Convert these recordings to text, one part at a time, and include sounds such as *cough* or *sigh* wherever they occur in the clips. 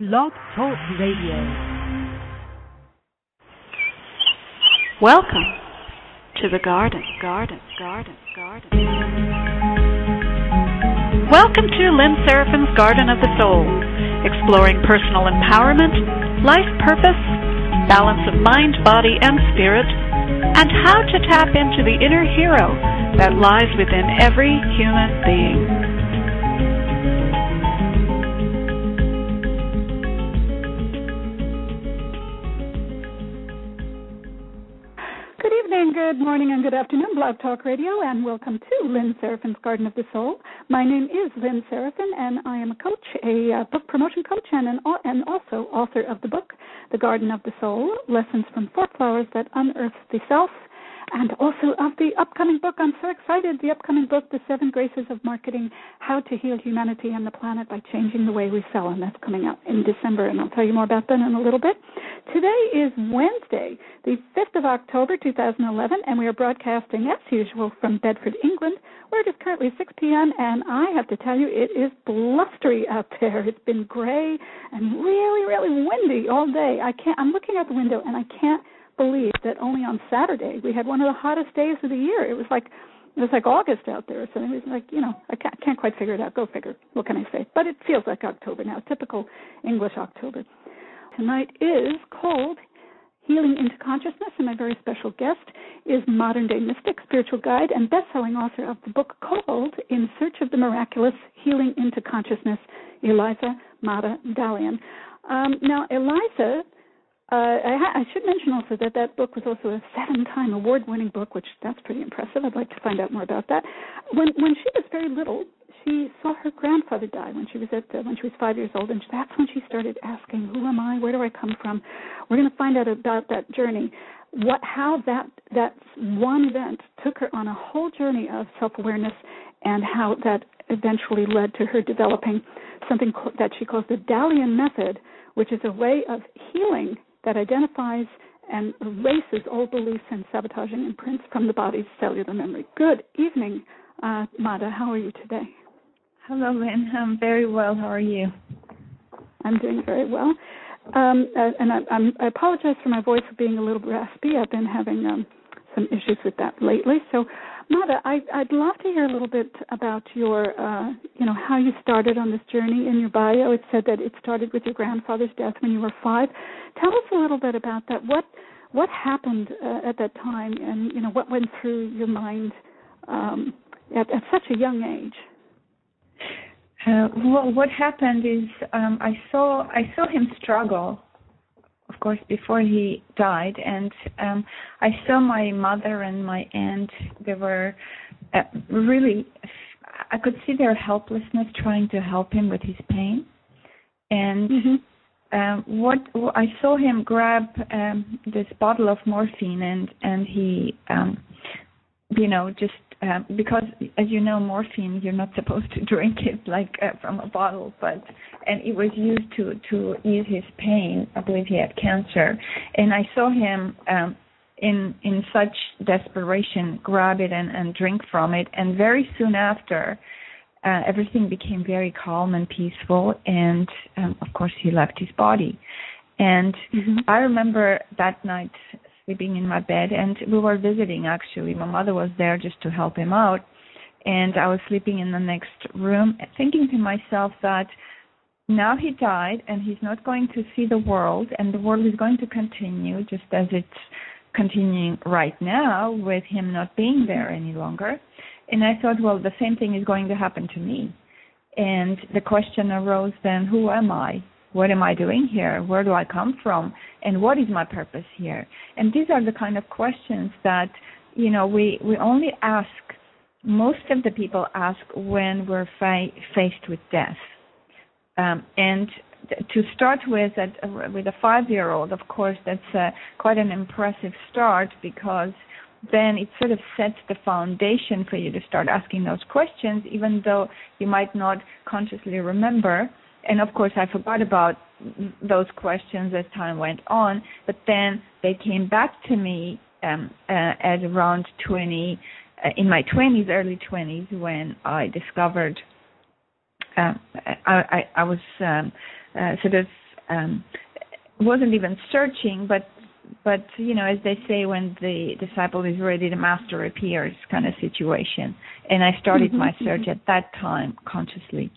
Blog Talk Radio. Welcome to the garden, garden, garden, garden. Welcome to Lynn Serafinn's Garden of the Soul, exploring personal empowerment, life purpose, balance of mind, body, and spirit, and how to tap into the inner hero that lies within every human being. Morning and good afternoon, Blog Talk Radio, and welcome to Lynn Serafinn's Garden of the Soul. My name is Lynn Serafinn, and I am a coach, a uh, book promotion coach, and, an, and also author of the book, The Garden of the Soul Lessons from Four Flowers That Unearth the Self and also of the upcoming book. I'm so excited. The upcoming book, The Seven Graces of Marketing How to Heal Humanity and the Planet by Changing the Way We Sell. And that's coming out in December. And I'll tell you more about that in a little bit. Today is Wednesday, the 5th of October, 2011, and we are broadcasting as usual from Bedford, England, where it is currently 6 p.m. And I have to tell you, it is blustery out there. It's been gray and really, really windy all day. I can't. I'm looking out the window and I can't believe that only on Saturday we had one of the hottest days of the year. It was like it was like August out there, so it was like you know I can't, can't quite figure it out. Go figure. What can I say? But it feels like October now, typical English October. Tonight is cold. Healing into Consciousness, and my very special guest is modern day mystic, spiritual guide, and best selling author of the book called In Search of the Miraculous Healing into Consciousness, Eliza Mada Dalian. Um, now, Eliza uh, I, ha- I should mention also that that book was also a seven-time award-winning book, which that's pretty impressive. I'd like to find out more about that. When when she was very little, she saw her grandfather die when she was at uh, when she was five years old, and that's when she started asking, "Who am I? Where do I come from?" We're going to find out about that journey, what how that that one event took her on a whole journey of self-awareness, and how that eventually led to her developing something that she calls the Dalian method, which is a way of healing that identifies and erases old beliefs and sabotaging imprints from the body's cellular memory. Good evening, uh, Mada. How are you today? Hello, Lynn. I'm very well. How are you? I'm doing very well. Um, uh, and I, I'm, I apologize for my voice being a little raspy. I've been having um, some issues with that lately. So Mada, I, I'd love to hear a little bit about your, uh, you know, how you started on this journey. In your bio, it said that it started with your grandfather's death when you were five. Tell us a little bit about that. What what happened uh, at that time, and you know, what went through your mind um, at, at such a young age? Uh, well, what happened is um, I saw I saw him struggle of course, before he died. And um, I saw my mother and my aunt. They were uh, really, I could see their helplessness trying to help him with his pain. And mm-hmm. um, what I saw him grab um, this bottle of morphine and and he, um, you know, just um, because as you know morphine you're not supposed to *laughs* drink it like uh, from a bottle but and it was used to to ease his pain. I believe he had cancer. And i saw him um in in such desperation grab it and and drink from it. And very soon after uh, everything became very calm and peaceful. And um, of course he left his body. And mm-hmm. i remember that night sleeping in my bed and we were visiting actually. My mother was there just to help him out and i was sleeping in the next room thinking to myself that now he died and he's not going to see the world and the world is going to continue just as it's continuing right now with him not being there any longer. And i thought well the same thing is going to happen to me. And the question arose then who am i what am I doing here? Where do I come from? And what is my purpose here? And these are the kind of questions that, you know, we, we only ask, most of the people ask when we're fa- faced with death. Um, and to start with, at, with a five-year-old, of course, that's uh, quite an impressive start because then it sort of sets the foundation for you to start asking those questions, even though you might not consciously remember and of course I forgot about those questions as time went on, but then they came back to me um, uh, at around 20, uh, in my 20s, early 20s, when I discovered uh, I, I, I, was um, uh, sort of um, wasn't even searching, but but you know, as they say, when the disciple is ready, the master appears, kind of situation. And I started my search mm-hmm. at that time consciously.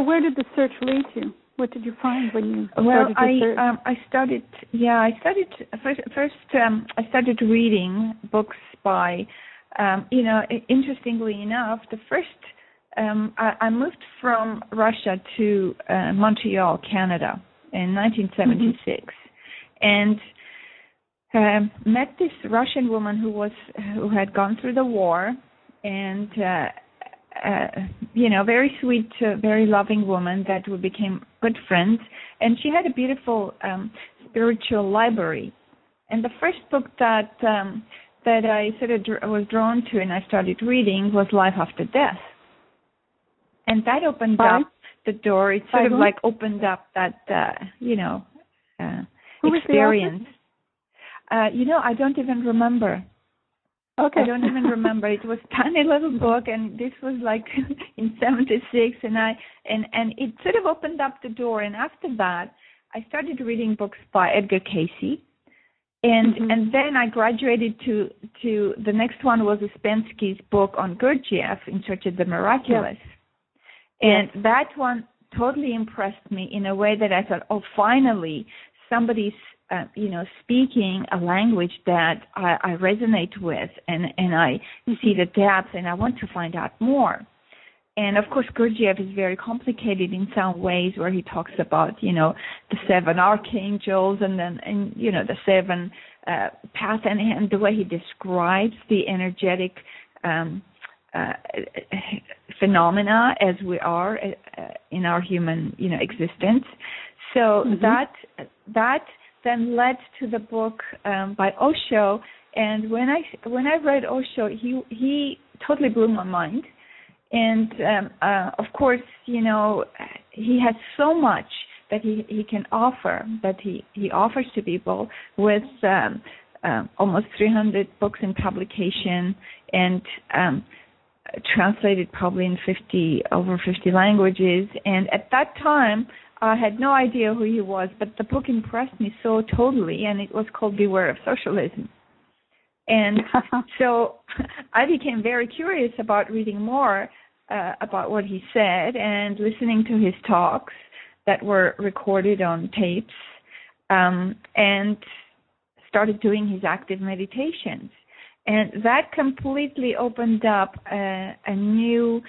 So where did the search lead you? What did you find when you well, started I, search? Um, I started, yeah, I started first. First, um, I started reading books by, um, you know, interestingly enough, the first um, I, I moved from Russia to uh, Montreal, Canada, in 1976, mm-hmm. and uh, met this Russian woman who was who had gone through the war, and uh, uh, you know, very sweet, uh, very loving woman that we became good friends, and she had a beautiful um, spiritual library. And the first book that um, that I sort of dr- was drawn to and I started reading was Life After Death and that opened Bye. up the door. It sort Bye. of like opened up that uh, you know uh, experience. Uh, you know, I don't even remember. Okay. I don't even remember. It was tiny little book, and this was like *laughs* in '76, and I and and it sort of opened up the door. And after that, I started reading books by Edgar Cayce, and mm-hmm. and then I graduated to to the next one was Ouspensky's book on Gurdjieff in Search of the Miraculous. Yeah. And yes. that one totally impressed me in a way that I thought, oh, finally, somebody's uh, you know speaking a language that I, I resonate with, and and I mm-hmm. see the depth, and I want to find out more. And of course, Gurdjieff is very complicated in some ways, where he talks about you know the seven archangels, and then and you know the seven uh, path, and, and the way he describes the energetic um, uh, phenomena as we are uh, in our human you know existence so mm-hmm. that that then led to the book um, by Osho. And when I when I read Osho he he totally blew my mind. And um, uh, of course you know he has so much that he he can offer that he he offers to people with um, um, almost 300 books in publication and um, translated probably in 50 over 50 languages. And at that time I had no idea who he was but the book impressed me so totally and it was called Beware of Socialism. And *laughs* so I became very curious about reading more uh, about what he said and listening to his talks that were recorded on tapes um, and started doing his active meditations. And that completely opened up a, a new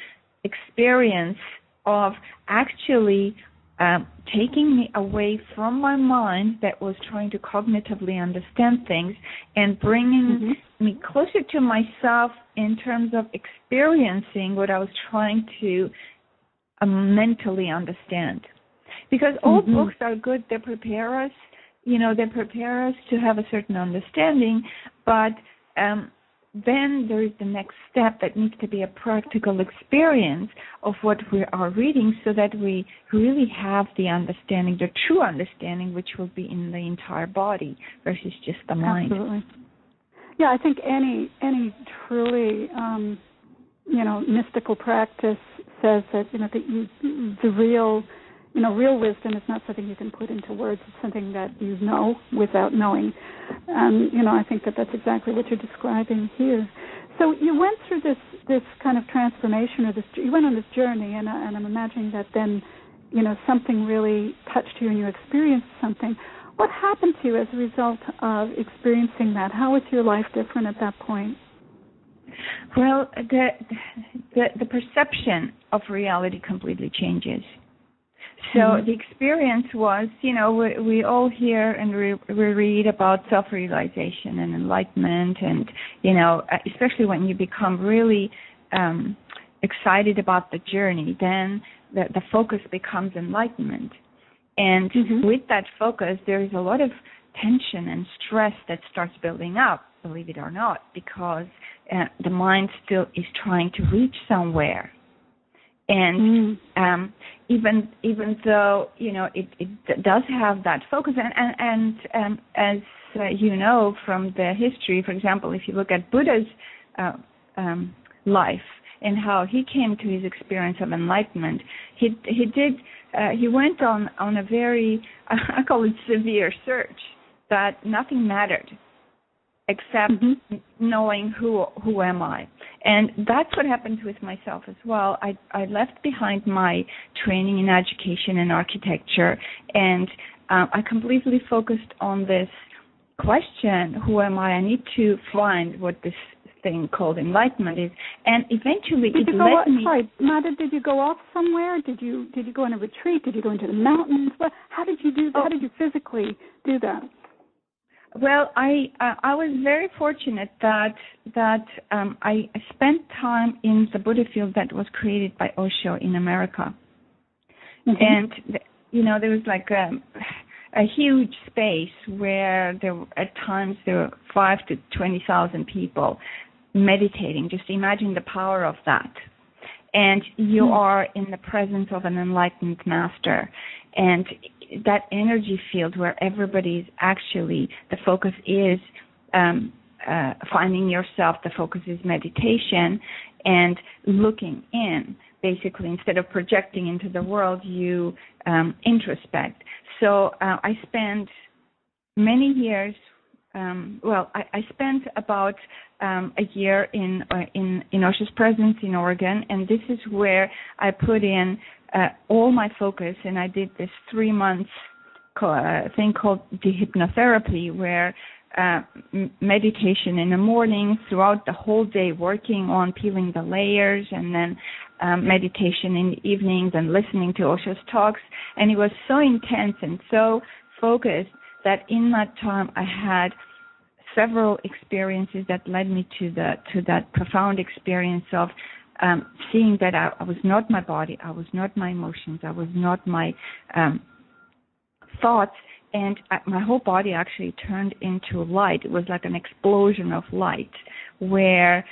experience of actually um, taking me away from my mind that was trying to cognitively understand things and bringing mm-hmm. me closer to myself in terms of experiencing what I was trying to uh, mentally understand. Because all mm-hmm. books are good, they prepare us, you know, they prepare us to have a certain understanding, but um, then there is the next step that needs to be a practical experience of what we are reading so that we really have the understanding, the true understanding, which will be in the entire body versus just the mind. Absolutely. Yeah, I think any any truly um, you know mystical practice says that you know that you, the real you know, real wisdom is not something you can put into words. It's something that you know without knowing. And you know, I think that that's exactly what you're describing here. So you went through this this kind of transformation, or this you went on this journey, and, uh, and I'm imagining that then, you know, something really touched you, and you experienced something. What happened to you as a result of experiencing that? How was your life different at that point? Well, the the, the perception of reality completely changes so mm-hmm. the experience was, you know, we, we all hear and we, we read about self-realization and enlightenment, and you know, especially when you become really um, excited about the journey, then the, the focus becomes enlightenment. And mm-hmm. with that focus, there is a lot of tension and stress that starts building up, believe it or not, because uh, the mind still is trying to reach somewhere and mm. um, even even though you know it, it does have that focus and and, and as uh, you know from the history for example if you look at buddha's uh, um, life and how he came to his experience of enlightenment. He he did uh, he went on on a very *laughs* I call it severe search that nothing mattered except mm-hmm. knowing who who am I. And that's what happened with myself as well. I I left behind my training in education and architecture, and um, I completely focused on this question: Who am I? I need to find what this thing called enlightenment is, and eventually did it led go, me. Sorry, Mada, did you go off somewhere? Did you did you go on a retreat? Did you go into the mountains? What, how did you do? Oh. How did you physically do that? Well, I uh, I was very fortunate that that um, I spent time in the Buddha field that was created by Osho in America, mm-hmm. and you know there was like a, um, a huge space where there at times there were five to twenty thousand people meditating. Just imagine the power of that, and you mm-hmm. are in the presence of an enlightened master, and that energy field where everybody is actually the focus is um, uh, finding yourself, the focus is meditation and looking in. Basically, instead of projecting into the world, you um, introspect. So uh, I spent many years. Um, well, I, I, spent about um, a year in uh, in in Osho's presence in Oregon, and this is where I put in uh, all my focus, and I did this three months uh, thing called dehypnotherapy, where uh, meditation in the morning, throughout the whole day, working on peeling the layers, and then um, meditation in the evenings and listening to Osho's talks. And it was so intense and so focused that in that time I had several experiences that led me to the to that profound experience of um, seeing that I, I, was not my body, I was not my emotions, I was not my um, thoughts, and I, my whole body actually turned into light. It was like an explosion of light where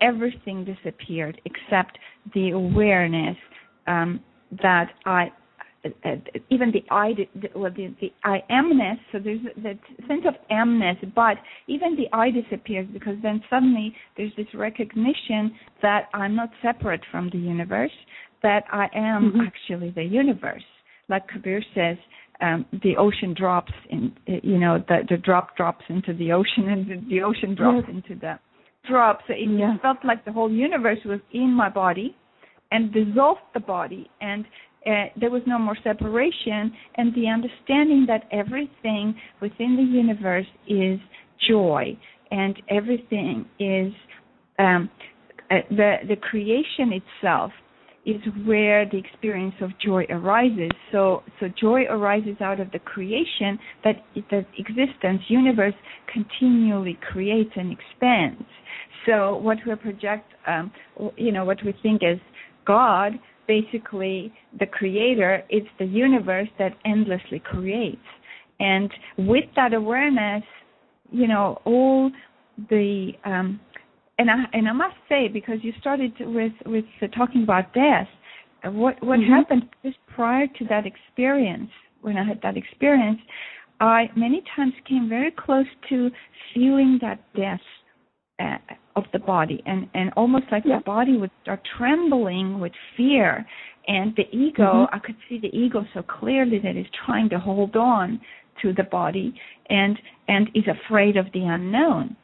everything disappeared except the awareness um, that I even the I, the, well, the, the I amness, so there's that sense of amness, but even the I disappears because then suddenly there's this recognition that I'm not separate from the universe, that I am mm-hmm. actually the universe. Like Kabir says, um, the ocean drops in, you know, the, the drop drops into the ocean and the, the ocean drops yes. into the drop. So it yeah. felt like the whole universe was in my body and dissolved the body and uh, there was no more separation, and the understanding that everything within the universe is joy, and everything is um, uh, the the creation itself is where the experience of joy arises. So so joy arises out of the creation that the existence universe continually creates and expands. So what we project, um, you know, what we think as God basically the creator, it's the universe that endlessly creates. And with that awareness, you know, all the um, and I and I must say because you started with with talking about death, what what mm-hmm. happened just prior to that experience when I had that experience, I many times came very close to feeling that death of the body and and almost like yeah. the body would start trembling with fear and the ego mm-hmm. i could see the ego so clearly that is trying to hold on to the body and and is afraid of the unknown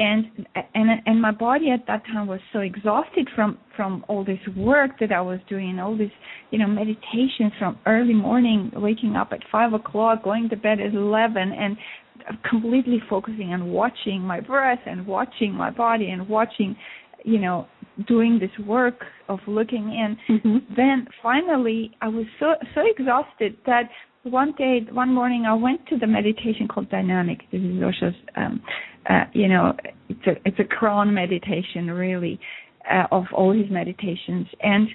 and and and my body at that time was so exhausted from from all this work that I was doing, all this you know meditations from early morning, waking up at five o'clock, going to bed at eleven, and completely focusing on watching my breath and watching my body and watching you know doing this work of looking in mm-hmm. then finally i was so so exhausted that one day one morning i went to the meditation called dynamic this is osho's um uh, you know it's a it's a crown meditation really uh, of all his meditations and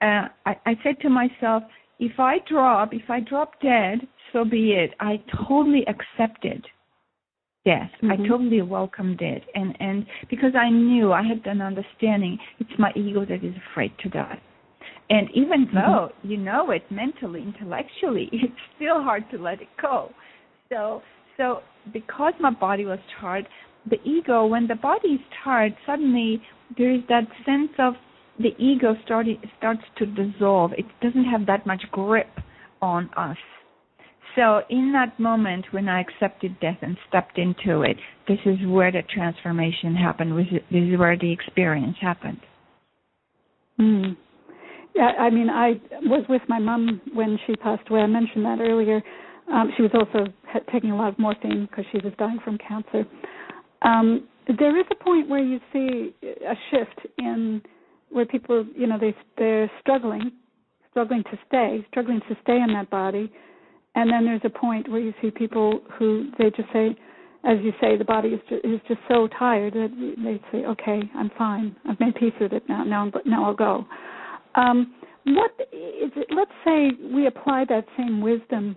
uh, I, I said to myself if i drop if i drop dead so be it. I totally accepted death. Mm-hmm. I totally welcomed it, and and because I knew I had an understanding, it's my ego that is afraid to die. And even mm-hmm. though you know it mentally, intellectually, *laughs* it's still hard to let it go. So so because my body was tired, the ego, when the body is tired, suddenly there is that sense of the ego started, starts to dissolve. It doesn't have that much grip on us. So in that moment when I accepted death and stepped into it, this is where the transformation happened. This is where the experience happened. Mm. Yeah, I mean, I was with my mom when she passed away. I mentioned that earlier. Um, she was also taking a lot of morphine because she was dying from cancer. Um, there is a point where you see a shift in where people, you know, they they're struggling, struggling to stay, struggling to stay in that body, and then there's a point where you see people who they just say, as you say, the body is just, is just so tired that they say, "Okay, I'm fine. I've made peace with it now. Now, now I'll go." Um, what is it? Let's say we apply that same wisdom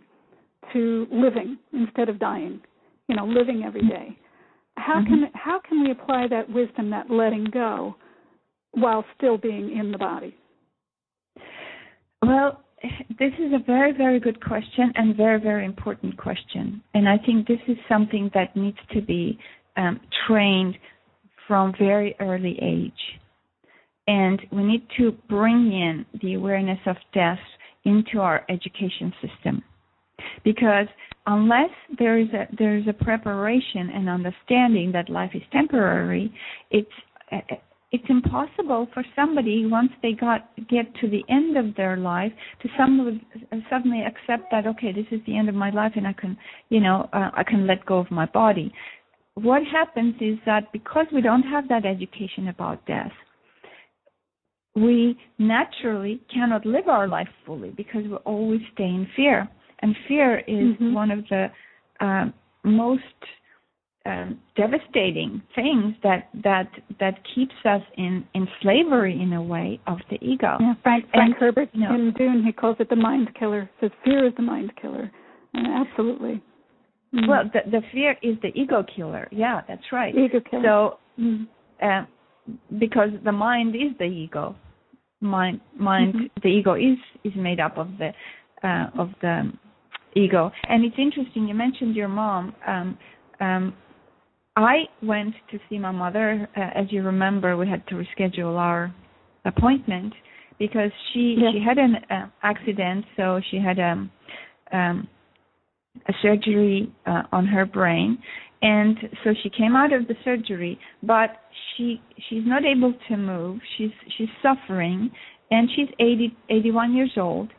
to living instead of dying. You know, living every day. How mm-hmm. can how can we apply that wisdom, that letting go, while still being in the body? Well, this is a very, very good question and very, very important question. And I think this is something that needs to be um, trained from very early age. And we need to bring in the awareness of death into our education system. Because unless there is a there is a preparation and understanding that life is temporary, it's it's impossible for somebody once they got get to the end of their life to suddenly suddenly accept that okay this is the end of my life and I can you know uh, I can let go of my body. What happens is that because we don't have that education about death, we naturally cannot live our life fully because we always stay in fear and fear is mm-hmm. one of the uh, most um, devastating things that that that keeps us in in slavery in a way of the ego. Yeah, Frank Frank and, Herbert you know, in Dune he calls it the mind killer. Says fear is the mind killer. absolutely. Mm-hmm. Well, the the fear is the ego killer. Yeah, that's right. Ego killer. So, mm-hmm. uh, because the mind is the ego, mind mind mm-hmm. the ego is is made up of the uh, of the ego. And it's interesting, you mentioned your mom. Um, um, I went to see my mother. Uh, as you remember, we had to reschedule our appointment because she yes. she had an uh, accident, so she had a um, um, a surgery uh, on her brain, and so she came out of the surgery, but she she's not able to move. She's she's suffering, and she's 80 81 years old,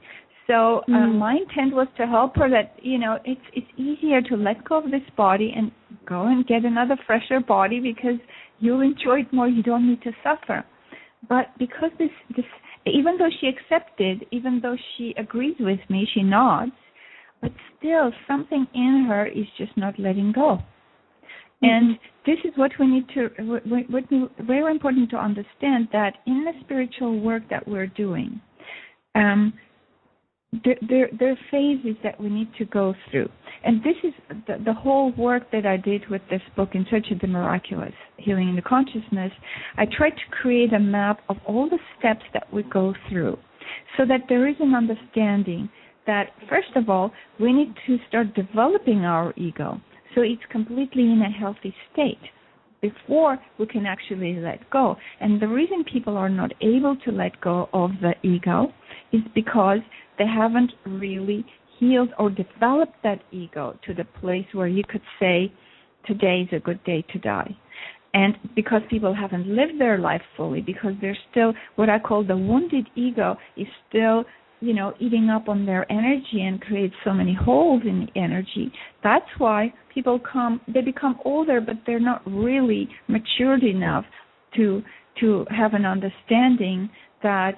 so uh, mm. my intent was to help her that you know it's it's easier to let go of this body and go and get another fresher body because you'll enjoy it more. You don't need to suffer. But because this this even though she accepted, even though she agrees with me, she nods, but still something in her is just not letting go. Mm-hmm. And this is what we need to, what, what, very important to understand that in the spiritual work that we're doing, um, there, there, are phases that we need to go through. And this is the, the whole work that I did with this book, In Search of the Miraculous, Healing in the Consciousness. I tried to create a map of all the steps that we go through so that there is an understanding that, first of all, we need to start developing our ego so it's completely in a healthy state before we can actually let go. And the reason people are not able to let go of the ego is because they haven't really healed or developed that ego to the place where you could say, today is a good day to die. And because people haven't lived their life fully, because they're still, what I call the wounded ego is still, you know, eating up on their energy and creates so many holes in the energy. That's why people come, they become older, but they're not really matured enough to to have an understanding that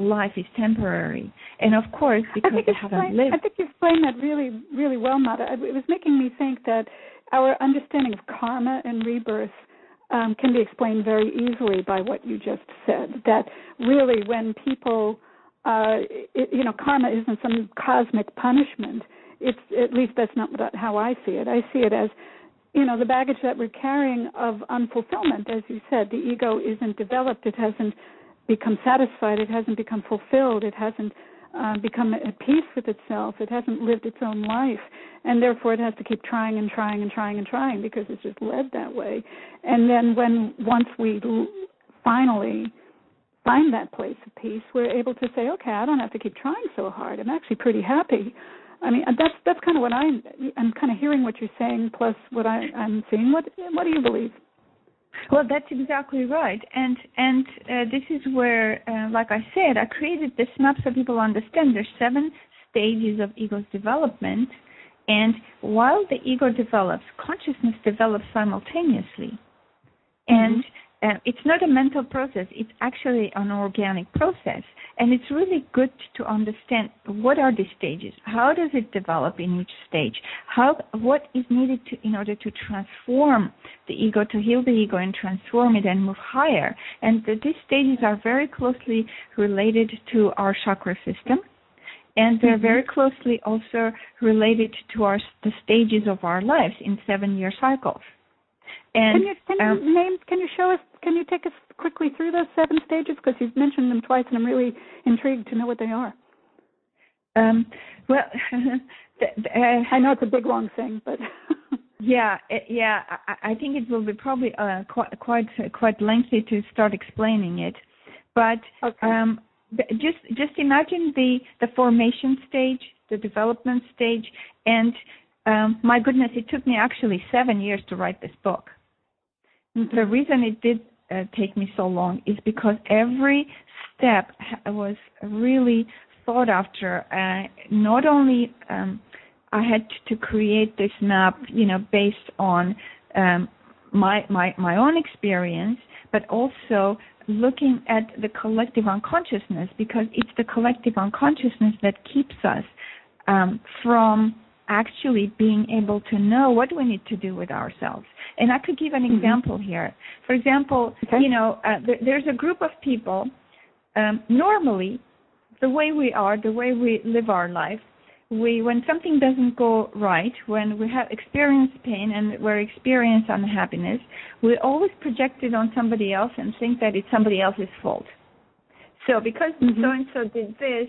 life is temporary. And of course, because they haven't lived. I think you explained that really, really well, Mada. It was making me think that our understanding of karma and rebirth um, can be explained very easily by what you just said. That really, when people, uh, it, you know, karma isn't some cosmic punishment. It's at least that's not how I see it. I see it as you know the baggage that we're carrying of unfulfillment as you said the ego isn't developed it hasn't become satisfied. It hasn't become fulfilled. It hasn't uh, become at peace with itself. It hasn't lived its own life, and therefore it has to keep trying and trying and trying and trying because it's just led that way. And then when once we l- finally find that place of peace, we're able to say, okay, I don't have to keep trying so hard. I'm actually pretty happy. I mean, that's that's kind of what I'm. I'm kind of hearing what you're saying, plus what I, I'm seeing. What what do you believe? Well, that's exactly right, and and uh, this is where, uh, like I said, I created this map so people understand. There's seven stages of ego's development, and while the ego develops, consciousness develops simultaneously, and mm-hmm uh, it's not a mental process it's actually an organic process. And it's really good to understand what are the stages how does it develop in each stage how what is needed to, in order to transform the ego to heal the ego and transform it and move higher. And the, these stages are very closely related to our chakra system. And they're mm-hmm. very closely also related to our the stages of our lives in seven year cycles and, can you can um, you name can you show us can you take us quickly through those seven stages because you've mentioned them twice and I'm really intrigued to know what they are. Um, well, *laughs* uh, I know it's a big long thing, but *laughs* yeah, it, yeah, I, I, think it will be probably uh, quite quite quite lengthy to start explaining it, but okay. um, just just imagine the the formation stage, the development stage, and um, my goodness, it took me actually seven years to write this book. Mm-hmm. The reason it did uh, take me so long is because every step was really thought after. Uh, not only um, I had to create this map, you know, based on um, my my my own experience, but also looking at the collective unconsciousness because it's the collective unconsciousness that keeps us um, from actually being able to know what we need to do with ourselves. And I could give an mm-hmm. example here. For example, okay. you know, uh, th- there's a group of people. Um, normally, the way we are, the way we live our life, we when something doesn't go right, when we have experienced pain and we're experience unhappiness, we always project it on somebody else and think that it's somebody else's fault. So because so and so did this,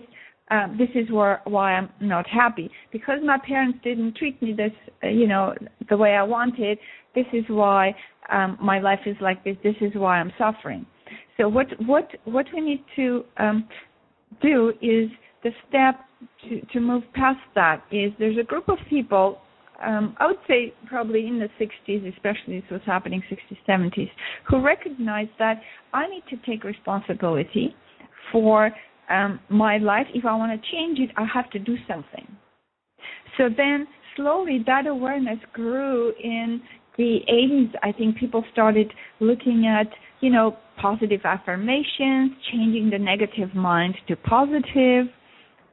um, this is where, why I'm not happy because my parents didn't treat me this, uh, you know, the way I wanted. This is why um, my life is like this. This is why I'm suffering. So what what what we need to um, do is the step to to move past that is there's a group of people. Um, I would say probably in the 60s, especially this was happening 60s, 70s, who recognize that I need to take responsibility for um, my life, if I want to change it, I have to do something. So then slowly that awareness grew in the 80s. I think people started looking at, you know, positive affirmations, changing the negative mind to positive,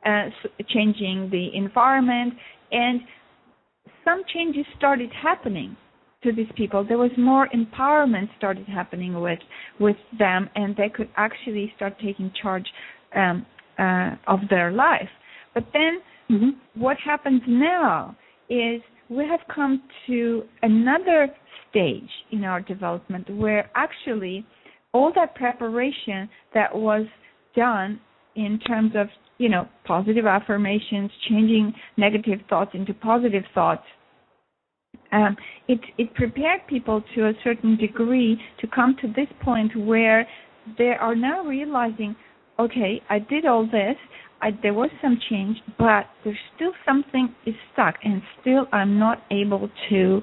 uh, changing the environment, and some changes started happening to these people. There was more empowerment started happening with with them, and they could actually start taking charge um, uh, of their life. But then mm-hmm. what happens now is we have come to another stage in our development where actually all that preparation that was done in terms of you know positive affirmations changing negative thoughts into positive thoughts um, it it prepared people to a certain degree to come to this point where they are now realizing okay, I did all this. I, there was some change, but there's still something is stuck, and still I'm not able to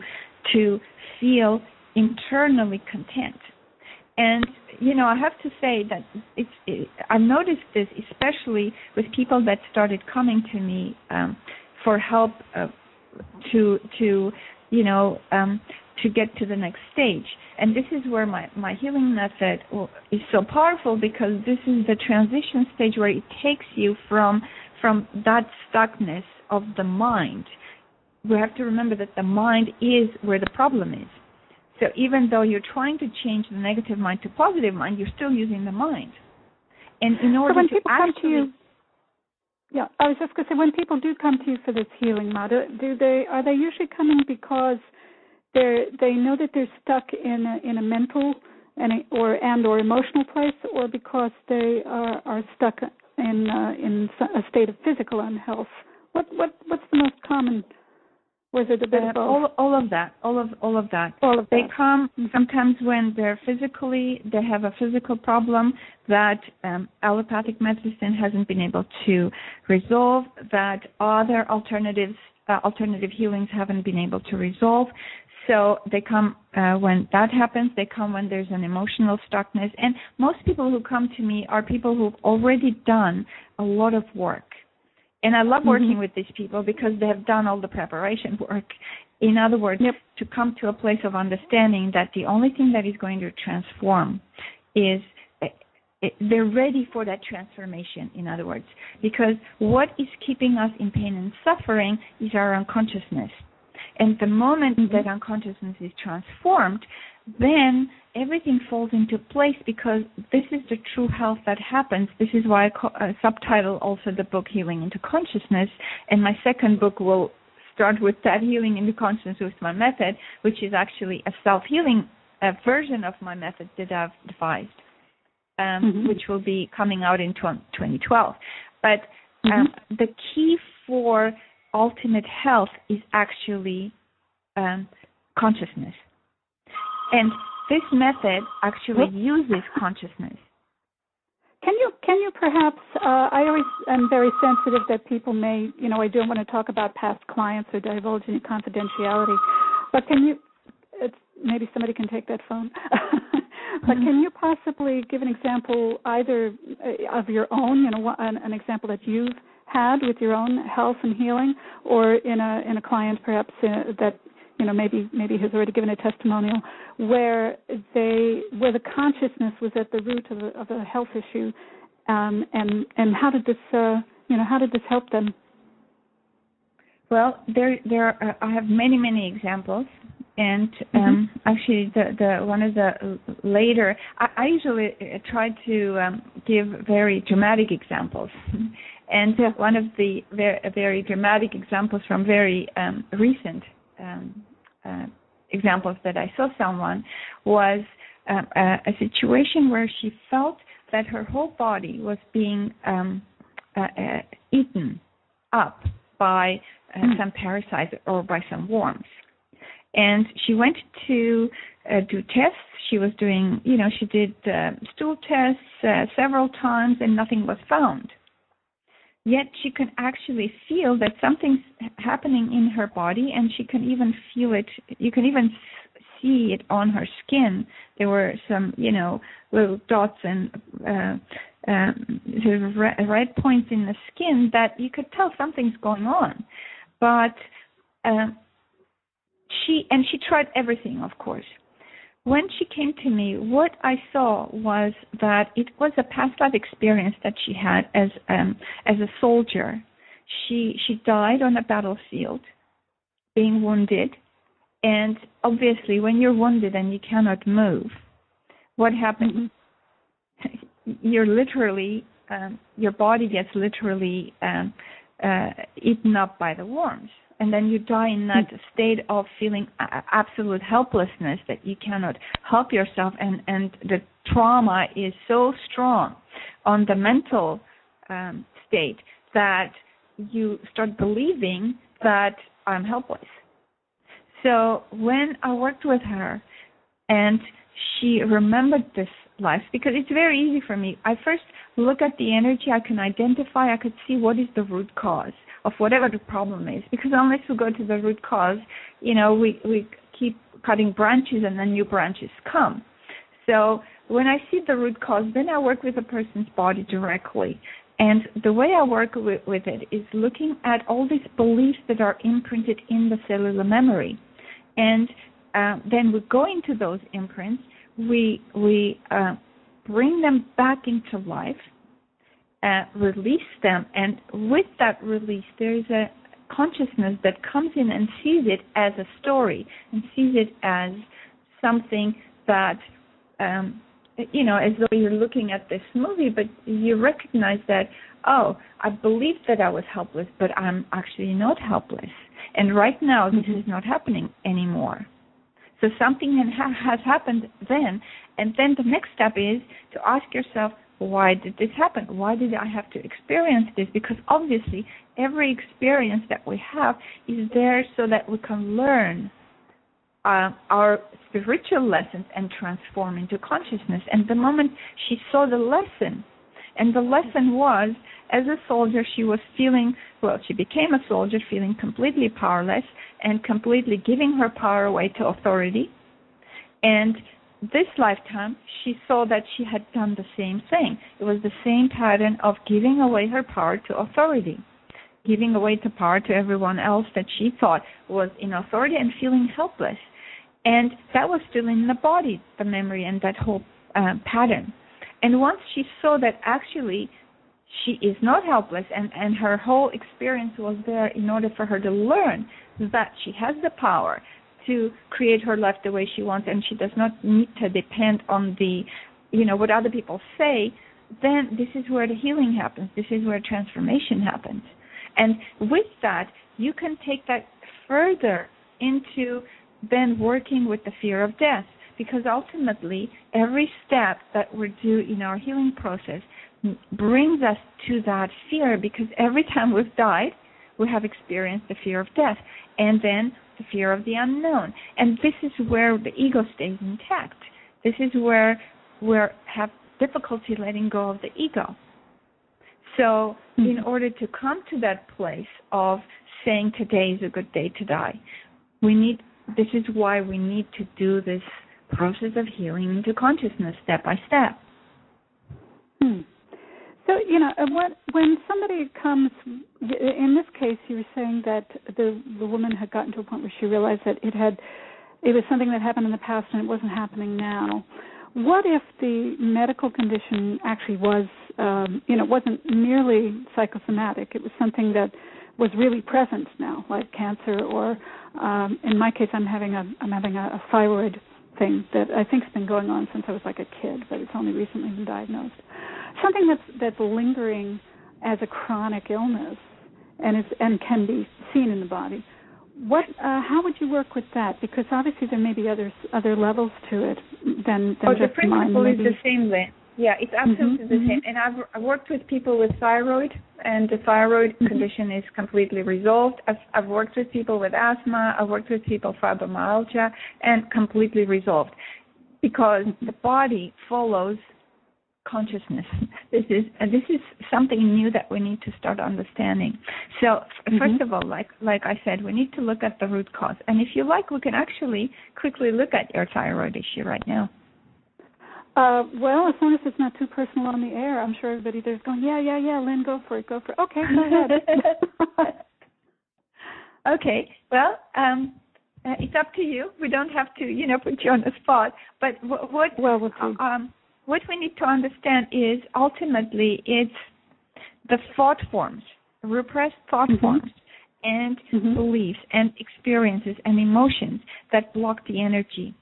to feel internally content. And you know, I have to say that it's. It, I've noticed this especially with people that started coming to me um, for help uh, to to you know um, to get to the next stage. And this is where my, my healing method is so powerful because this is the transition stage where it takes you from from that stuckness of the mind. We have to remember that the mind is where the problem is. So even though you're trying to change the negative mind to positive mind, you're still using the mind. And in order so when to people actually come to you, yeah, I was just going to say when people do come to you for this healing, do, do they are they usually coming because they they know that they're stuck in a, in a mental and a, or and or emotional place, or because they are, are stuck in uh, in a state of physical unhealth. What what what's the most common is it a bit Uh, of all, all of that, all of all of that. All of They that. come Mhm. sometimes when they're physically, they have a physical problem that um, allopathic medicine hasn't been able to resolve, that other alternatives, uh, alternative healings haven't been able to resolve. So they come uh, when that happens. They come when there's an emotional stuckness. And most people who come to me are people who've already done a lot of work. And I love working Mhm. with these people because they have done all the preparation *laughs* work. In other words, Yep. to come to a place of understanding that the only thing that is going to transform is uh, uh, they're ready for that transformation in other words because what is keeping us in pain and suffering is our unconsciousness and the moment Mhm. that unconsciousness is transformed then everything falls into place because this is the true health that happens this is why i co- uh, subtitle also the book healing into consciousness and my second book will start with that healing into consciousness with my method which is actually a self-healing uh, version of my method that i've devised um, Mhm. which will be coming out in 20, 2012 but Mm-hmm. um, the key for ultimate health is actually um, consciousness. And this method actually uses consciousness. Can you can you perhaps? Uh, I always am very sensitive that people may, you know, I don't want to talk about past clients or divulge any confidentiality. But can you? It's, maybe somebody can take that phone. *laughs* but can you possibly give an example, either uh, of your own, you know, an, an example that you've had with your own health and healing, or in a in a client perhaps uh, that you know maybe maybe has already given a testimonial where they where the consciousness was at the root of a, of a health issue, um, and and how did this uh, you know how did this help them? Well, there, there, are, I have many, many examples, and um, actually, the, the one of the later, I, I usually uh, try to um, give very dramatic examples, and uh, one of the very, very dramatic examples from very um, recent um, uh, examples that I saw someone was um, a, a situation where she felt that her whole body was being um, uh, uh, eaten up by uh, Mm. some parasites or by some worms. And she went to uh, do tests. She was doing, you know, she did uh, stool tests uh, several times and nothing was found. Yet she can actually feel that something's happening in her body and she can even feel it. You can even see it on her skin. There were some, you know, little dots and uh, um, red, points in the skin that you could tell something's going on but um, she and she tried everything, of course. When she came to me, what I saw was that it was a past life experience that she had as um, as a soldier. She she died on a battlefield, being wounded, and obviously, when you're wounded and you cannot move, what happens? *laughs* You're literally um, your body gets literally um, uh, eaten up by the worms. And then you die in that state of feeling a- absolute helplessness that you cannot help yourself, and and the trauma is so strong on the mental um, state that you start believing that I'm helpless. So when I worked with her, and she remembered this life because it's very easy for me. I first look at the energy, I can identify, I could see what is the root cause of whatever the problem is. Because unless we go to the root cause, you know, we we keep cutting branches and then new branches come. So when I see the root cause, then I work with a person's body directly. And the way I work with, with it is looking at all these beliefs that are imprinted in the cellular memory. And uh, then we go into those imprints, we we uh, bring them back into life, uh, release them, and with that release, there is a consciousness that comes in and sees it as a story and sees it as something that um, you know, as though you're looking at this movie, but you recognize that, oh, I believed that I was helpless, but I'm actually not helpless. And right now, this is not happening anymore. So something ha- has happened then, and then the next step is to ask yourself, why did this happen? Why did I have to experience this? Because obviously, every experience that we have is there so that we can learn uh, our spiritual lessons and transform into consciousness. And the moment she saw the lesson, and the lesson was, as a soldier, she was feeling, well, she became a soldier feeling completely powerless and completely giving her power away to authority. And this lifetime, she saw that she had done the same thing. It was the same pattern of giving away her power to authority, giving away the power to everyone else that she thought was in authority and feeling helpless. And that was still in the body, the memory and that whole uh, pattern. And once she saw that actually she is not helpless and, and her whole experience was there in order for her to learn that she has the power to create her life the way she wants and she does not need to depend on the you know what other people say then this is where the healing happens. This is where transformation happens. And with that you can take that further into then working with the fear of death because ultimately every step that we do in our healing process brings us to that fear because every time we've died we have experienced the fear of death and then the fear of the unknown. And this is where the ego stays intact. This is where we have difficulty letting go of the ego. So mm-hmm. in order to come to that place of saying today is a good day to die we need this is why we need to do this process of healing into consciousness step by step. Hmm. So you know, what, when somebody comes, in this case, you were saying that the the woman had gotten to a point where she realized that it had, it was something that happened in the past and it wasn't happening now. What if the medical condition actually was, um, you know, it wasn't merely psychosomatic? It was something that was really present now, like cancer, or um, in my case, I'm having a I'm having a, a thyroid thing that I think's been going on since I was like a kid, but it's only recently been diagnosed. Something that's that's lingering as a chronic illness and is and can be seen in the body. What uh, how would you work with that? Because obviously there may be other other levels to it than than oh, just the principle mine. is the same, Lynn. Yeah, it's absolutely mm-hmm, the mm-hmm. same. And I've, I've worked with people with thyroid, and the thyroid mm-hmm. condition is completely resolved. I've, I've worked with people with asthma. I've worked with people with fibromyalgia, and completely resolved because the body follows consciousness. *laughs* This is this is something new that we need to start understanding. So mm-hmm. first of all, like like I said, we need to look at the root cause. And if you like, we can actually quickly look at your thyroid issue right now. Uh, well, as long as it's not too personal on the air, I'm sure everybody there's going, yeah, yeah, yeah, Lynn, go for it, go for it. Okay, go ahead. *laughs* okay, well, um, uh, it's up to you. We don't have to, you know, put you on the spot. But what what well, we'll um, what we need to understand is ultimately it's the thought forms, repressed thought mm-hmm. forms, and mm-hmm. beliefs and experiences and emotions that block the energy.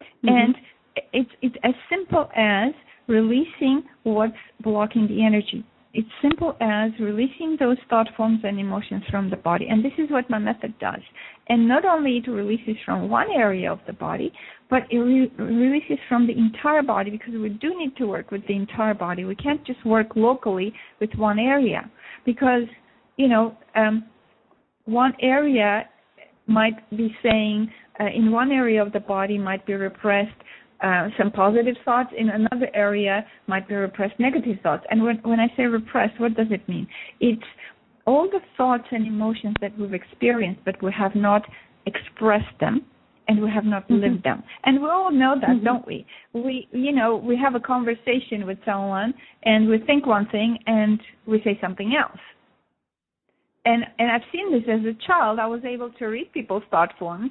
Mm-hmm. And it's it's as simple as releasing what's blocking the energy. It's simple as releasing those thought forms and emotions from the body. And this is what my method does. And not only it releases from one area of the body, but it re- releases from the entire body because we do need to work with the entire body. We can't just work locally with one area because, you know, um, one area might be saying uh, in one area of the body might be repressed uh, some positive thoughts. In another area might be repressed negative thoughts. And when, when I say repressed, what does it mean? It's all the thoughts and emotions that we've experienced, but we have not expressed them and we have not mm-hmm. lived them. And we all know that, mm-hmm. don't we? We, you know, we have a conversation with someone and we think one thing and we say something else. And and I've seen this as a child. I was able to read people's thought forms,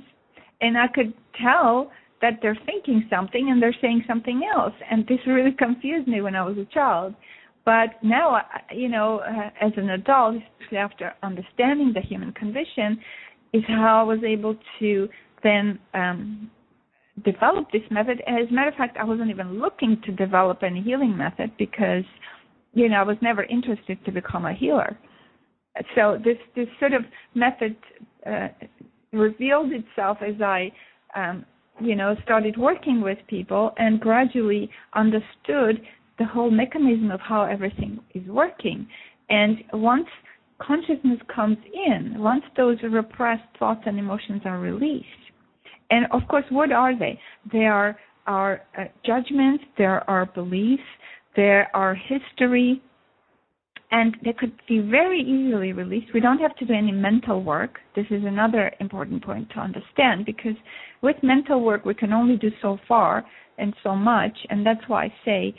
and I could tell that they're thinking something and they're saying something else. And this really confused me when I was a child. But now, you know, uh, as an adult, especially after understanding the human condition, is how I was able to then um, develop this method. As a matter of fact, I wasn't even looking to develop any healing method because, you know, I was never interested to become a healer. So this this sort of method uh, revealed itself as I um, you know, started working with people and gradually understood the whole mechanism of how everything is working. And once consciousness comes in, once those repressed thoughts and emotions are released, and of course, what are they? They are our uh, judgments, there are beliefs, there are history, and they could be very easily released. We don't have to do any mental work. This is another important point to understand because with mental work we can only do so far and so much, and that's why I say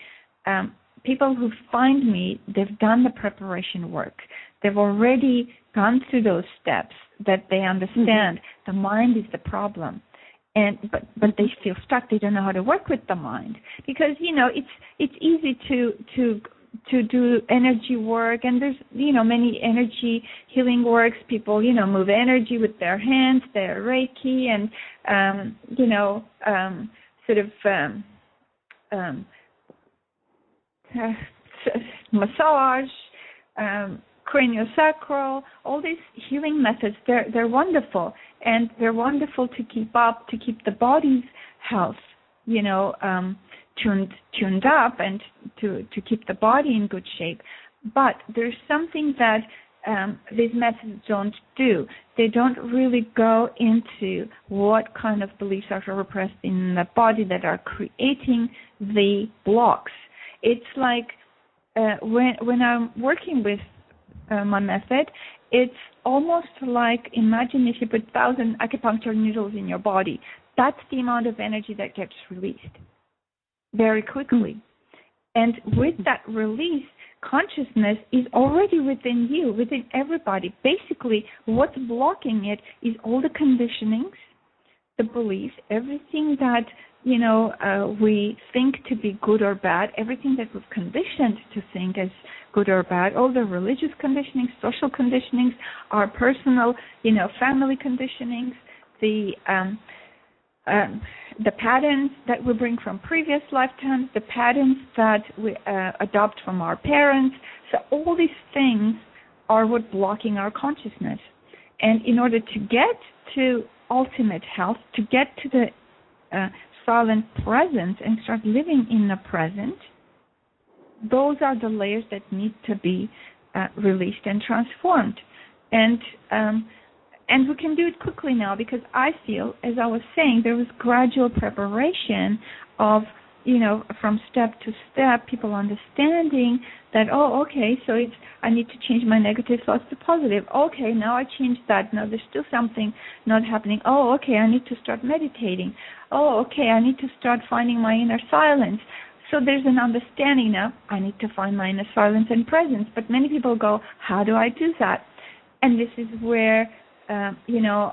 um, people who find me, they've done the preparation work. They've already gone through those steps that they understand mm-hmm. the mind is the problem and but but they feel stuck they don't know how to work with the mind because you know it's it's easy to to to do energy work and there's you know many energy healing works. People you know move energy with their hands their reiki and um you know um sort of um um uh, *laughs* massage um craniosacral all these healing methods they're they're wonderful. And they're wonderful to keep up to keep the body's health you know um tuned tuned up and to to keep the body in good shape but there's something that um, these methods don't do. They don't really go into what kind of beliefs are repressed in the body that are creating the blocks. It's like uh, when when I'm working with uh, my method, it's almost like imagine if you put thousand acupuncture needles in your body. That's the amount of energy that gets released very quickly. And with that release, consciousness is already within you, within everybody. Basically, what's blocking it is all the conditionings, the beliefs, everything that you know uh, we think to be good or bad, everything that we've conditioned to think as good or bad, all the religious conditionings, social conditionings, our personal, you know, family conditionings, the um, um, the patterns that we bring from previous lifetimes, the patterns that we uh, adopt from our parents. So all these things are what blocking our consciousness. And in order to get to ultimate health, to get to the uh, silent presence and start living in the present, those are the layers that need to be uh, released and transformed. And um, and we can do it quickly now because I feel, as I was saying, there was gradual preparation of, you know, from step to step, people understanding that, oh, okay, so it's, I need to change my negative thoughts to positive. Okay, now I changed that. Now there's still something not happening. Oh, okay, I need to start meditating. Oh, okay, I need to start finding my inner silence. So there's an understanding now, I need to find my inner silence and presence. But many people go, how do I do that? And this is where uh, you know,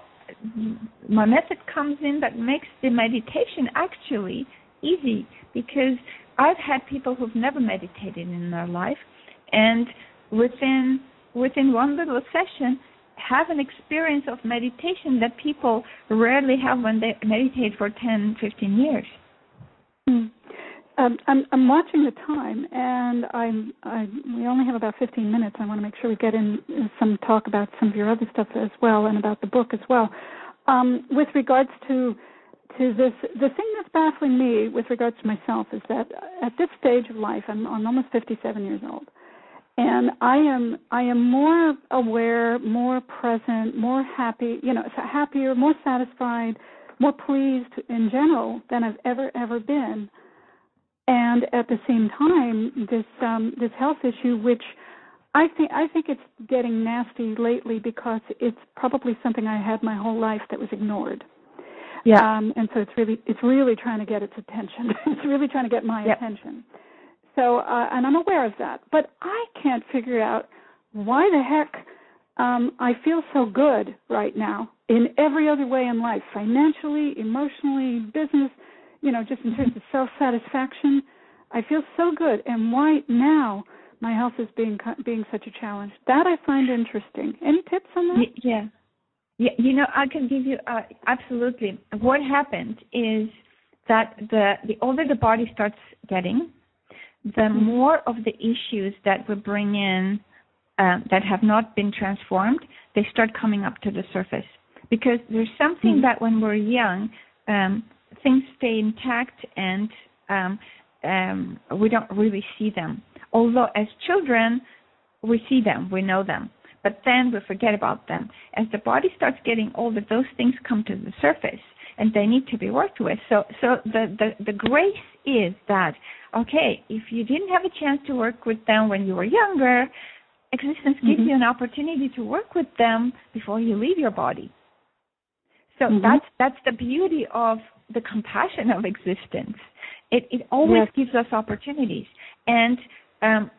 my method comes in that makes the meditation actually easy because I've had people who've never meditated in their life and within within one little session have an experience of meditation that people rarely have when they meditate for 10 15 years mm. Um, I'm, I'm watching the time, and I'm, I, we only have about 15 minutes. I want to make sure we get in some talk about some of your other stuff as well, and about the book as well. Um, with regards to to this, the thing that's baffling me with regards to myself is that at this stage of life, I'm, I'm almost 57 years old, and I am I am more aware, more present, more happy, you know, happier, more satisfied, more pleased in general than I've ever ever been and at the same time this um this health issue which i think i think it's getting nasty lately because it's probably something i had my whole life that was ignored. Yeah. Um and so it's really it's really trying to get its attention. *laughs* It's really trying to get my yep. attention. So uh and i'm aware of that but i can't figure out why the heck um i feel so good right now in every other way in life financially emotionally business you know, just in terms of self satisfaction, I feel so good. And why now my health is being being such a challenge? That I find interesting. Any tips on that? Yeah, yeah. You know, I can give you uh, absolutely. What happened is that the the older the body starts getting, the mm-hmm. more of the issues that we bring in um, that have not been transformed, they start coming up to the surface. Because there's something mm-hmm. that when we're young, um, things stay intact and um, um, we don't really see them. Although as children, we see them, we know them, but then we forget about them. As the body starts getting older, those things come to the surface and they need to be worked with. So, so the, the, the grace is that, okay, if you didn't have a chance to work with them when you were younger, existence mm-hmm. gives you an opportunity to work with them before you leave your body. So mm-hmm. that's that's the beauty of the compassion of existence. It it always yes. gives us opportunities, and um,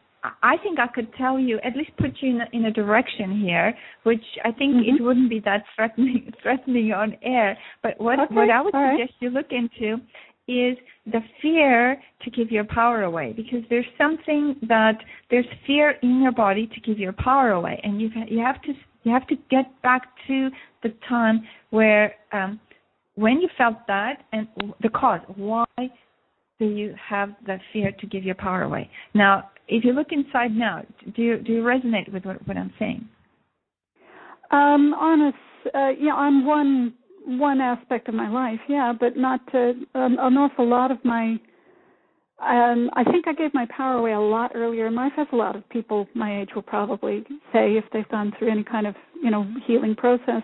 I think I could tell you at least put you in a, in a direction here, which I think mm-hmm. it wouldn't be that threatening *laughs* threatening on air. But what okay. what I would All suggest right. you look into is the fear to give your power away because there's something that there's fear in your body to give your power away, and you you have to you have to get back to the time where um, when you felt that and the cause. Why do you have the fear to give your power away? Now, if you look inside now, do you do you resonate with what, what I'm saying? Um, honest, uh, yeah, on one one aspect of my life, yeah, but not to, um, an awful lot of my. Um, I think I gave my power away a lot earlier in life, as a lot of people my age will probably say if they've gone through any kind of you know healing process.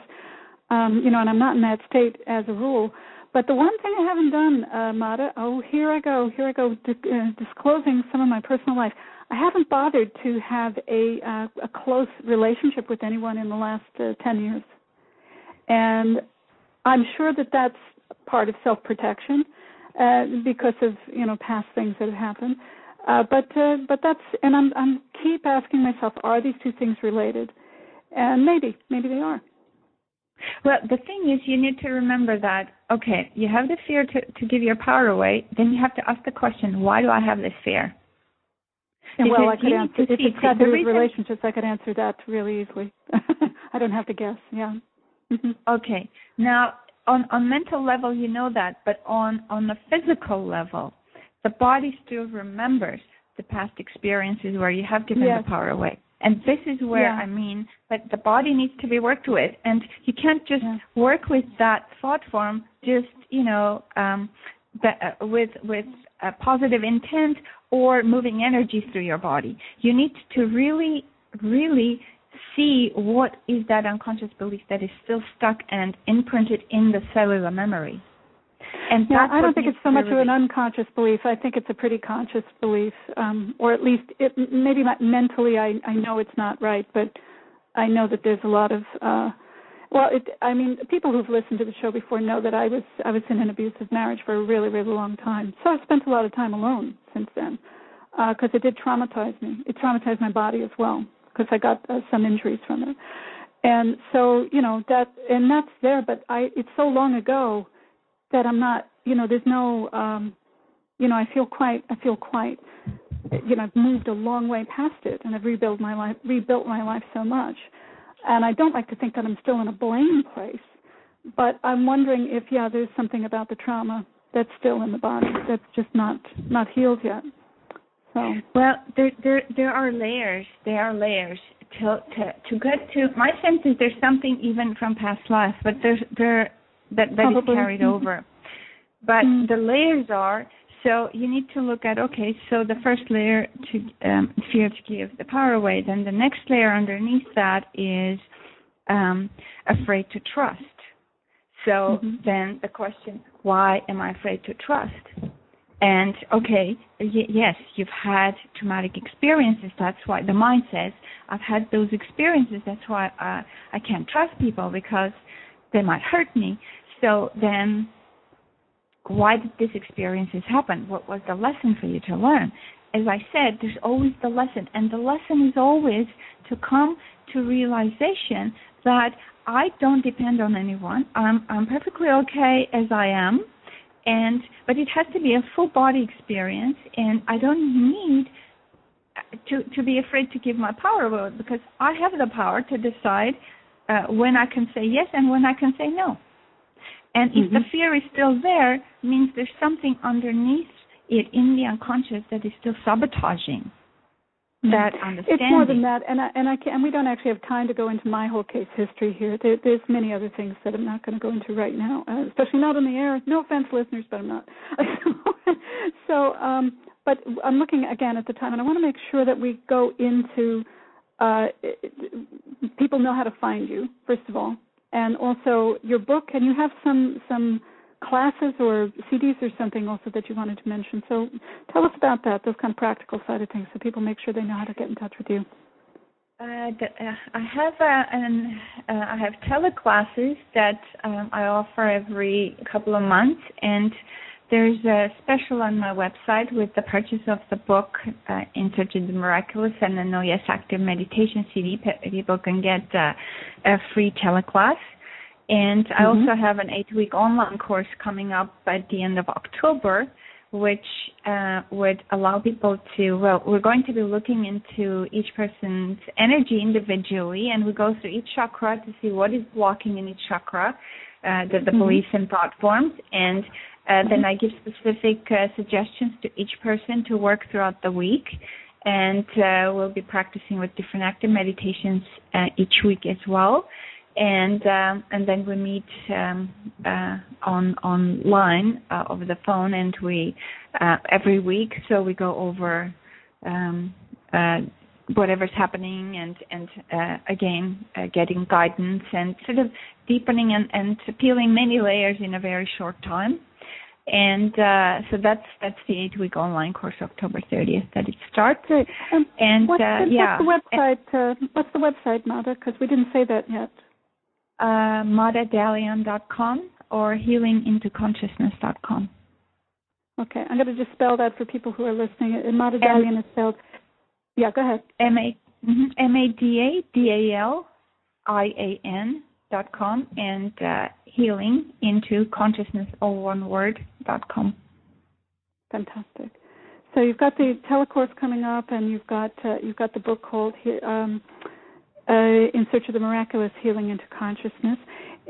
Um, you know, and I'm not in that state as a rule. But the one thing I haven't done, uh, Mada, oh, here I go, here I go, di- uh, disclosing some of my personal life. I haven't bothered to have a uh, a close relationship with anyone in the last uh, 10 years. And I'm sure that that's part of self-protection uh, because of, you know, past things that have happened. Uh, but uh, but that's and I'm I'm keep asking myself, are these two things related? And maybe maybe they are. Well, the thing is, you need to remember that okay, you have the fear to to give your power away. Then you have to ask the question, why do I have this fear? And well, I could answer if it's got to do with relationships. I could answer that really easily. *laughs* I don't have to guess. Yeah. Mm-hmm. Okay. Now, on on mental level, you know that, but on on the physical level, the body still remembers the past experiences where you have given yes. the power away. And this is where yeah. I mean that the body needs to be worked with, and you can't just yeah. work with that thought form just you know um, the, uh, with with a positive intent or moving energy through your body. You need to really, really see what is that unconscious belief that is still stuck and imprinted in the cellular memory. And yeah, I don't think it's so much of an unconscious belief. I think it's a pretty conscious belief, um, or at least it, maybe mentally I, I know it's not right, but I know that there's a lot of uh, well, it, I mean, people who've listened to the show before know that I was I was in an abusive marriage for a really really long time. So I spent a lot of time alone since then because uh, it did traumatize me. It traumatized my body as well because I got uh, some injuries from it. And so you know that and that's there, but I it's so long ago that I'm not you know there's no um, you know I feel quite I feel quite you know I've moved a long way past it and I've rebuilt my life rebuilt my life so much and I don't like to think that I'm still in a blame place, but I'm wondering if yeah, there's something about the trauma that's still in the body that's just not not healed yet. So well, there there there are layers. There are layers to to to get to. My sense is there's something even from past life, but there's there that that is carried *laughs* over. But mm-hmm. the layers are so you need to look at okay, so the first layer to um, fear to give the power away. Then the next layer underneath that is um, afraid to trust. So mm-hmm. then the question, why am I afraid to trust? And okay, y- yes, you've had traumatic experiences. That's why the mind says, I've had those experiences. That's why uh, I can't trust people because they might hurt me. So then why did this experiences happen? What was the lesson for you to learn? As I said, there's always the lesson, and the lesson is always to come to realization that I don't depend on anyone. I'm I'm perfectly okay as I am, and but it has to be a full body experience, and I don't need uh, to to be afraid to give my power away because I have the power to decide uh, when I can say yes and when I can say no. And if mm-hmm. the fear is still there, means there's something underneath it in the unconscious that is still sabotaging. that understanding. It's more than that, and I, and I can, and we don't actually have time to go into my whole case history here. There, there's many other things that I'm not going to go into right now, uh, especially not on the air. No offense, listeners, but I'm not. *laughs* so, um, but I'm looking again at the time, and I want to make sure that we go into uh, people know how to find you first of all, and also your book. And you have some some classes or CDs or something also that you wanted to mention. So tell us about that, those kind of practical side of things, so people make sure they know how to get in touch with you. Uh, the, uh, I have uh, an, uh, I have teleclasses that um, I offer every couple of months, and there's a special on my website with the purchase of the book uh, In Search of the Miraculous and the No Yes Active Meditation CD. People can get uh, a free teleclass and I mm-hmm. also have an eight week online course coming up at the end of October, which uh, would allow people to, well, we're going to be looking into each person's energy individually, and we go through each chakra to see what is blocking in each chakra, uh, the, the mm-hmm. beliefs and thought forms, and uh, then I give specific uh, suggestions to each person to work throughout the week. And uh, we'll be practicing with different active meditations uh, each week as well and um, and then we meet um, uh, on online uh, over the phone, and we uh, every week. So we go over um, uh, whatever's happening, and and uh, again uh, getting guidance and sort of deepening and, and peeling many layers in a very short time. And so that's that's the eight week online course, October 30th, that it starts. And, and what's, the, yeah, what's the website? what's the website, Mada? Because we didn't say that yet uh, madadalian.com or healingintoconsciousness.com. Okay, I'm going to just spell that for people who are listening. Mada Dalian is spelled. Yeah, go ahead. M A mm-hmm, M A D A D A L I A N dot com and uh, healing into consciousness all one word dot com. Fantastic. So you've got the telecourse coming up, and you've got uh, you've got the book called um, uh, in search of the miraculous healing into consciousness.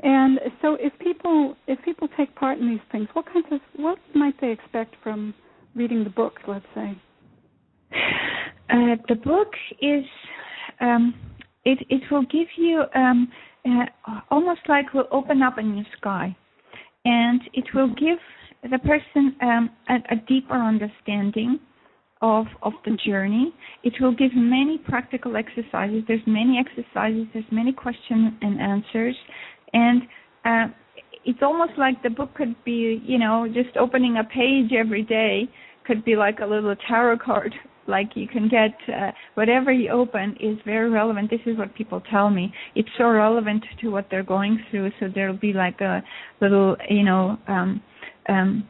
And so, if people if people take part in these things, what kinds of what might they expect from reading the book? Let's say. Uh, the book is um, it it will give you um, almost like will open up a new sky, and it will give the person um, a, a deeper understanding of of the journey. It will give many practical exercises. There's many exercises. There's many questions and answers, and uh, it's almost like the book could be, you know, just opening a page every day could be like a little tarot card. *laughs* Like you can get uh, whatever you open is very relevant. This is what people tell me. It's so relevant to what they're going through. So there'll be like a little, you know. um um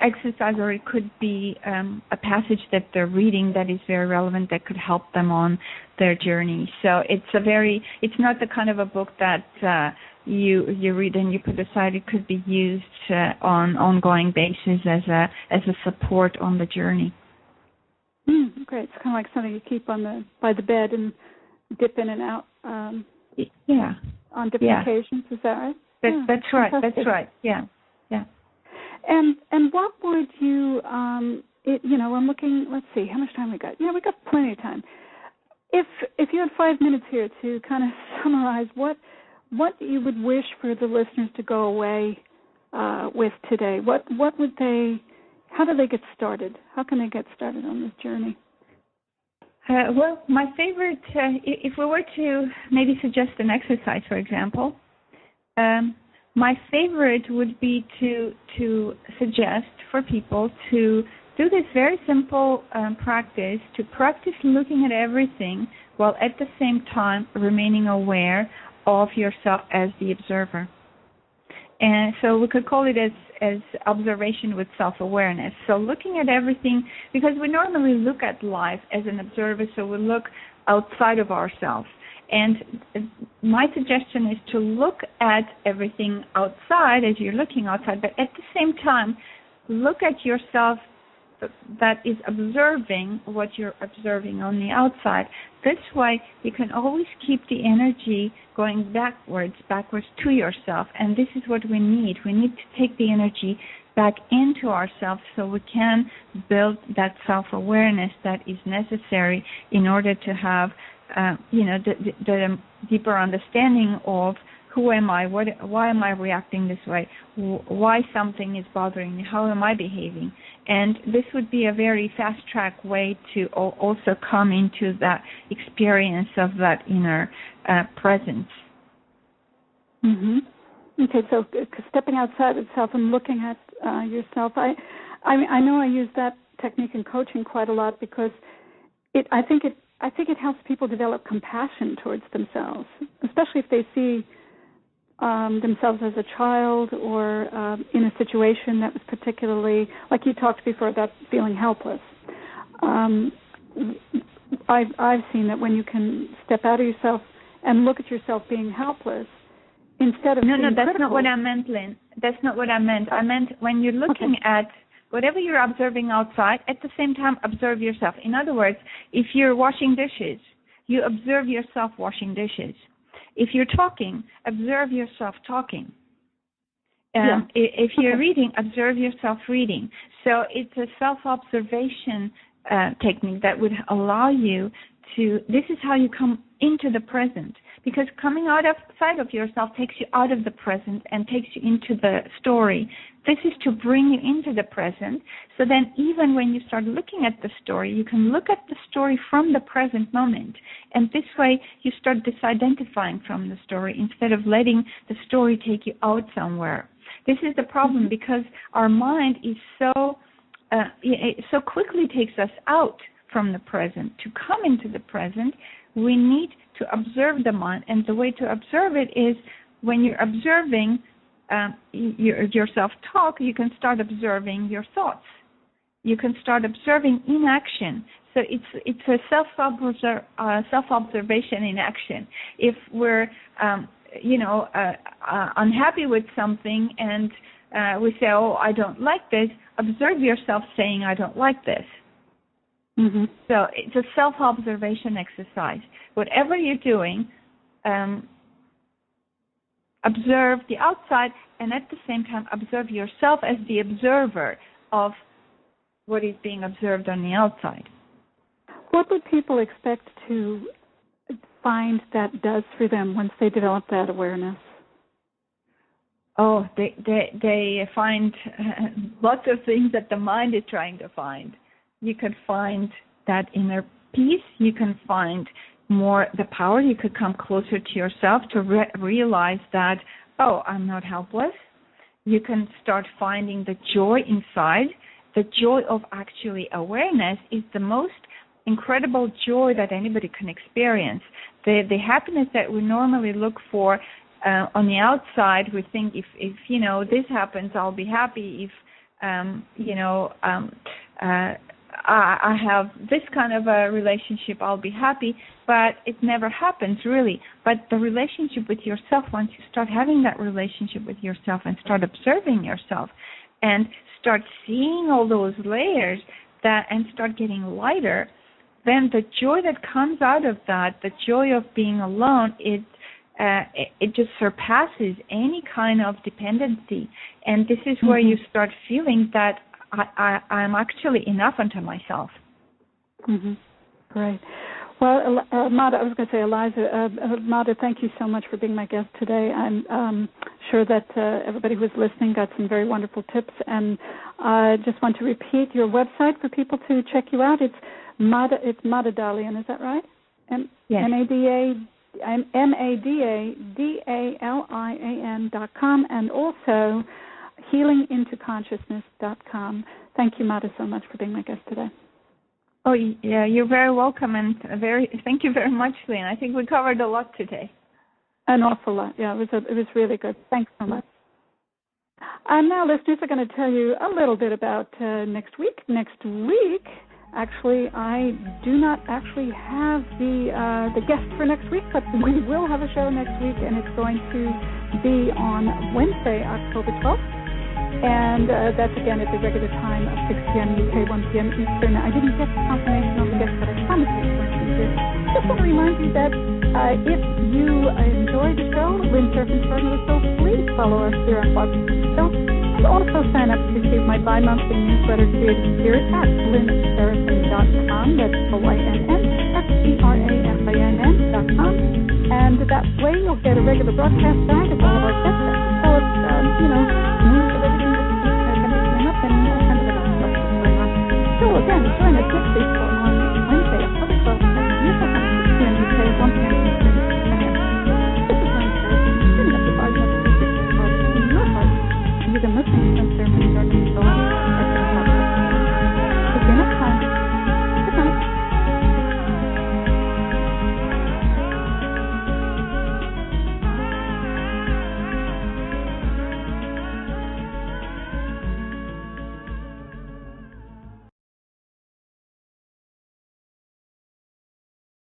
exercise or it could be um, a passage that they're reading that is very relevant that could help them on their journey. So it's a very it's not the kind of a book that uh, you you read and you put aside. It could be used uh, on ongoing basis as a as a support on the journey. Mm, great. It's kind of like something you keep on the by the bed and dip in and out. Um, yeah. On different yeah. occasions, is that right? That, yeah, that's right. Fantastic. That's right. Yeah. Yeah. And and what would you um it, you know, I'm looking let's see, how much time we got? Yeah, we got plenty of time. If if you had five minutes here to kind of *laughs* summarize what what you would wish for the listeners to go away uh, with today, what what would they how do they get started? How can they get started on this journey? Uh, well, my favorite, uh, if we were to maybe suggest an exercise, for example, um, my favorite would be to to suggest for people to do this very simple um, practice to practice looking at everything while at the same time remaining aware of yourself as the observer. And so we could call it as as observation with self-awareness. So looking at everything because we normally look at life as an observer, so we look outside of ourselves. And my suggestion is to look at everything outside as you're looking outside, but at the same time, look at yourself that is observing what you're observing on the outside. This way, you can always keep the energy going backwards, backwards to yourself. And this is what we need. We need to take the energy back into ourselves so we can build that self awareness that is necessary in order to have uh, you know the, the, the deeper understanding of who am I? What? Why am I reacting this way? Why something is bothering me? How am I behaving? And this would be a very fast track way to also come into that experience of that inner uh, presence. Mhm. Okay, so stepping outside itself and looking at uh, yourself, I, I, I know I use that technique in coaching quite a lot because it. I think it. I think it helps people develop compassion towards themselves, especially if they see um, themselves as a child or um, in a situation that was particularly, like you talked before about feeling helpless. Um, I've, I've seen that when you can step out of yourself and look at yourself being helpless, instead of no, no, that's critical, not what I meant, Lynn. That's not what I meant. I meant when you're looking okay. at whatever you're observing outside, at the same time observe yourself. In other words, if you're washing dishes, you observe yourself washing dishes if you're talking, observe yourself talking. Um, yeah. If you're okay. reading, observe yourself reading. So it's a self-observation uh, technique that would allow you to. This is how you come into the present because coming out of sight of yourself takes you out of the present and takes you into the story. This is to bring you into the present. So then, even when you start looking at the story, you can look at the story from the present moment. And this way, you start disidentifying from the story instead of letting the story take you out somewhere. This is the problem mm-hmm. because our mind is so uh, it so quickly takes us out from the present. To come into the present, we need to observe the mind, and the way to observe it is when you're observing um, your, yourself talk, you can start observing your thoughts. You can start observing in action. So it's it's a self uh, self observation in action. If we're um, you know uh, uh, unhappy with something and uh, we say, "Oh, I don't like this," observe yourself saying, "I don't like this." Mm-hmm. So it's a self-observation exercise. Whatever you're doing, um, observe the outside and at the same time observe yourself as the observer of what is being observed on the outside. What would people expect to find that does for them once they develop that awareness? Oh, they they they find *laughs* lots of things that the mind is trying to find you can find that inner peace. You can find more the power. You could come closer to yourself to re- realize that, oh, I'm not helpless. You can start finding the joy inside. The joy of actually awareness is the most incredible joy that anybody can experience. The the happiness that we normally look for uh, on the outside, we think if if you know this happens, I'll be happy. If um, you know um, uh, I, I have this kind of a relationship, I'll be happy. But it never happens really. But the relationship with yourself, once you start having that relationship with yourself and start observing yourself and start seeing all those layers that and start getting lighter, then the joy that comes out of that, the joy of being alone, it uh, it, just surpasses any kind of dependency. And this is where mm-hmm. you start feeling that I, I I'm actually enough unto myself. Mm-hmm. Great. Well, uh, Mada, I was going to say, Eliza, uh, uh, Mada, thank you so much for being my guest today. I'm um, sure that uh, everybody who's listening got some very wonderful tips, and I just want to repeat your website for people to check you out. It's Mada, it's Mada Dalian, is that right? Yes. M A D A M A D A D A L I A N dot com, and also healingintoconsciousness.com. Thank you, Mada, so much for being my guest today. Oh, yeah, you're very welcome, and very thank you very much, Lynn. I think we covered a lot today. An awful lot. Yeah, it was a, it was really good. Thanks so much. And now, listeners, are going to tell you a little bit about uh, next week. Next week, actually, I do not actually have the uh, the guest for next week, but we will have a show next week, and it's going to be on Wednesday, October 12th. And uh, that's again at the regular time of 6 p.m. UK, 1 p.m. Eastern. I didn't get confirmation on the guest, but I promise you to be good. Just want to remind you that uh, if you enjoy the show, Lynn Surf and Soul, please follow us here on Blog Show. And also sign up to receive my bi-monthly newsletter, Creative Spirit, at lynnserafinn.com. That's O-Y-N-N-S-E-R-A-F-I-N-N dot com. And that way you'll get a regular broadcast guide of all of our guest episodes, um, you know, news of everything that's to be coming up